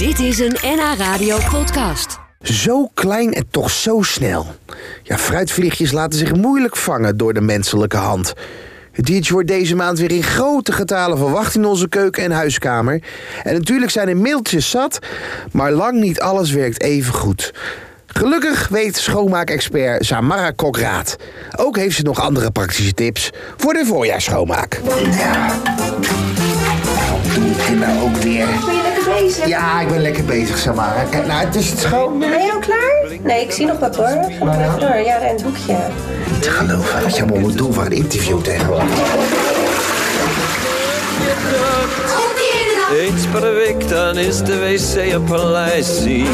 Dit is een NH Radio podcast. Zo klein en toch zo snel. Ja, fruitvliegjes laten zich moeilijk vangen door de menselijke hand. Het diertje wordt deze maand weer in grote getalen verwacht in onze keuken en huiskamer. En natuurlijk zijn er mailtjes zat, maar lang niet alles werkt even goed. Gelukkig weet schoonmaakexpert Samara Kokraat. Ook heeft ze nog andere praktische tips voor de voorjaarsschoonmaak. Ja. Ja, ik ben lekker bezig, Samara. Kijk, nou, het is het schoon. Ben je al klaar? Nee, ik zie nog wat hoor. Ga maar even door. Ja, en het hoekje. Niet te geloven wat je allemaal moet doen voor een interview tegenwoordig. Eens per week dan is de wc een paleisie.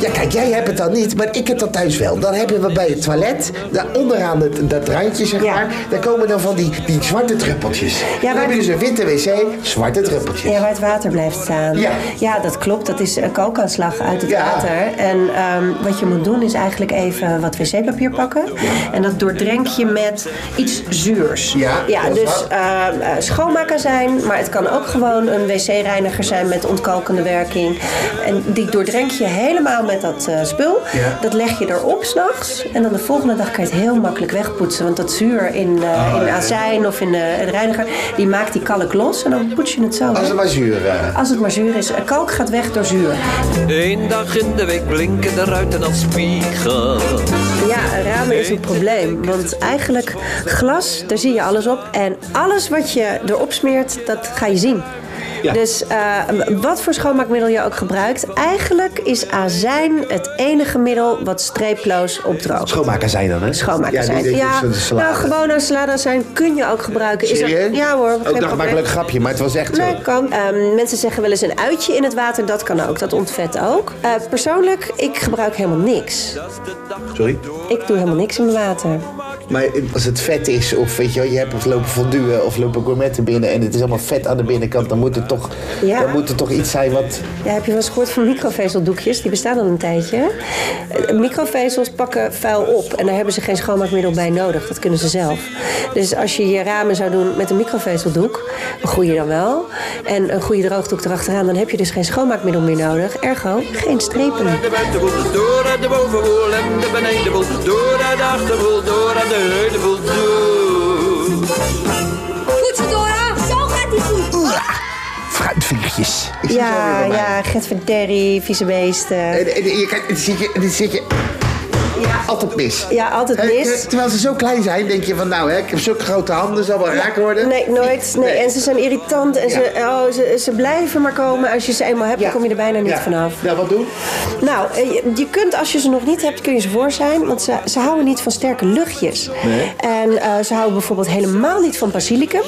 Ja, kijk, jij hebt het dan niet, maar ik heb dat thuis wel. Dan hebben we bij het toilet, daar onderaan het, dat randje, zeg Ja. maar, daar komen dan van die, die zwarte druppeltjes. Ja, dan maar- heb je dus een witte wc, zwarte druppeltjes. Ja, waar het water blijft staan. Ja. ja dat klopt. Dat is een kookaanslag uit het Ja. water. En ehm, wat je moet doen is eigenlijk even wat wc-papier pakken. En dat doordrenk je met iets zuurs. Ja, ja dus ehm, eh, schoonmaken zijn, maar het kan ook gewoon een wc-reiniger zijn met ontkalkende werking. En die doordrenk je helemaal met dat eh, spul. Ja. Dat leg je erop s'nachts. En dan de volgende dag kan je het heel makkelijk wegpoetsen. Want dat zuur in, eh, Oh, in azijn of in de, de reiniger, die maakt die kalk los. En dan poets je het zo. Als het maar zuur. eh. Als het maar zuur is. Kalk gaat weg door zuur. Eén dag in de week blinken de ruiten als spiegel. Ja, ramen is een probleem. Want eigenlijk glas, daar zie je alles op. En alles wat je erop smeert, dat ga je zien. Ja. Dus eh, wat voor schoonmaakmiddel je ook gebruikt, eigenlijk is azijn het enige middel wat streeploos opdroogt. Schoonmaker zijn dan, hè? Schoonmaken ja, Ja, nou, gewoon een salade zijn kun je ook gebruiken. Is er- Serieus? ja hoor, Ook ik maak probleem. een leuk grapje, maar het was echt zo. Nee, kan. Ehm, mensen zeggen wel eens een uitje in het water. Dat kan ook. Dat ontvet ook. Eh, persoonlijk, ik gebruik helemaal niks. Sorry? Ik doe helemaal niks in mijn water. Maar als het vet is, of weet je wel, je hebt lopen fonduen of lopen gourmetten binnen en het is allemaal vet aan de binnenkant, dan moet er toch, Ja. dan moet er toch iets zijn wat... Ja, heb je wel eens gehoord van microvezeldoekjes? Die bestaan al een tijdje. Eh, Microvezels pakken vuil op en daar hebben ze geen schoonmaakmiddel bij nodig. Dat kunnen ze zelf. Dus als je je ramen zou doen met een microvezeldoek, een goede dan wel, en een goede droogdoek erachteraan, dan heb je dus geen schoonmaakmiddel meer nodig. Ergo, geen strepen. De buitenboel, door de bovenboel en de benedenboel. Door de achterboel, door de heulenboel, door. Goed zo, Dora. Zo gaat die goed. Zie het Ja, ja, Gert Verderrie, vieze beesten. En, en, je kijkt, zit je, dit zit je altijd mis. Ja, altijd mis. Terwijl ze zo klein zijn, denk je van nou, hè, ik heb zulke grote handen, zal wel raak worden. Nee, nooit. Nee. En ze zijn irritant en ze, oh, ze, ze blijven maar komen. Als je ze eenmaal hebt, dan kom je er bijna niet Ja. vanaf. Nou, wat doen? Nou, eh, je, je kunt als je ze nog niet hebt, kun je ze voor zijn. Want ze, ze houden niet van sterke luchtjes. Nee. En eh, ze houden bijvoorbeeld helemaal niet van basilicum.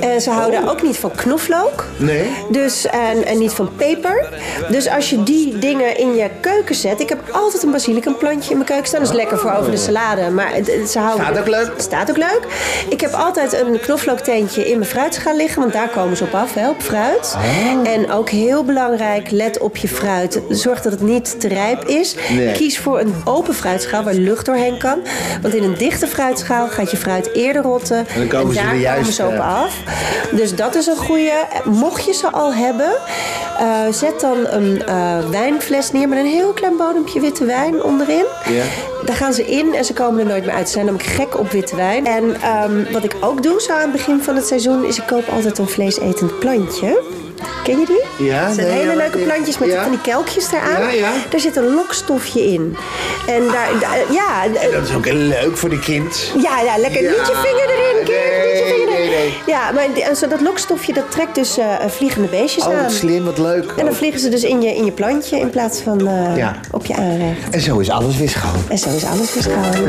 En ze houden ook niet van knoflook. Nee. Dus, en, en niet van peper. Dus als je die dingen in je keuken zet. Ik heb altijd een basilicumplantje in mijn keuken staan. Is lekker voor over de salade. Maar het, het- ze houden, Staat ook leuk. Staat ook leuk. Ik heb altijd een knoflookteentje in mijn fruitschaal liggen. Want daar komen ze op af, hè, op fruit. Oh. En ook heel belangrijk, let op je fruit. Zorg dat het niet te rijp is. Nee. Kies voor een open fruitschaal waar lucht doorheen kan. Want in een dichte fruitschaal gaat je fruit eerder rotten. dan komen ze daar juist, komen ze op af. Dus dat is een goede. Mocht je ze al hebben, eh, zet dan een eh, wijnfles neer met een heel klein bodempje witte wijn onderin. Ja. Daar gaan ze in en ze komen er nooit meer uit. Ze zijn namelijk gek op witte wijn. En ehm, wat ik ook doe zo aan het begin van het seizoen, is ik koop altijd een vleesetend plantje. Ken je die? Ja, Dat zijn nee, hele ja, leuke plantjes met Ja. van die kelkjes eraan. Ja, ja. Daar zit een lokstofje in. En daar, daar- ja, eh, Dat is ook leuk voor de kind. ja, ja, lekker. Ja. Niet je vinger erin, kind. Nee, niet je vinger erin. nee. Ja, maar zo dat lokstofje dat trekt dus eh, vliegende beestjes Oh, aan. wat slim, wat leuk. En dan vliegen ze dus in je, in je plantje in plaats van eh, Ja. op je aanrecht. En zo is alles weer schoon. En zo is alles weer schoon.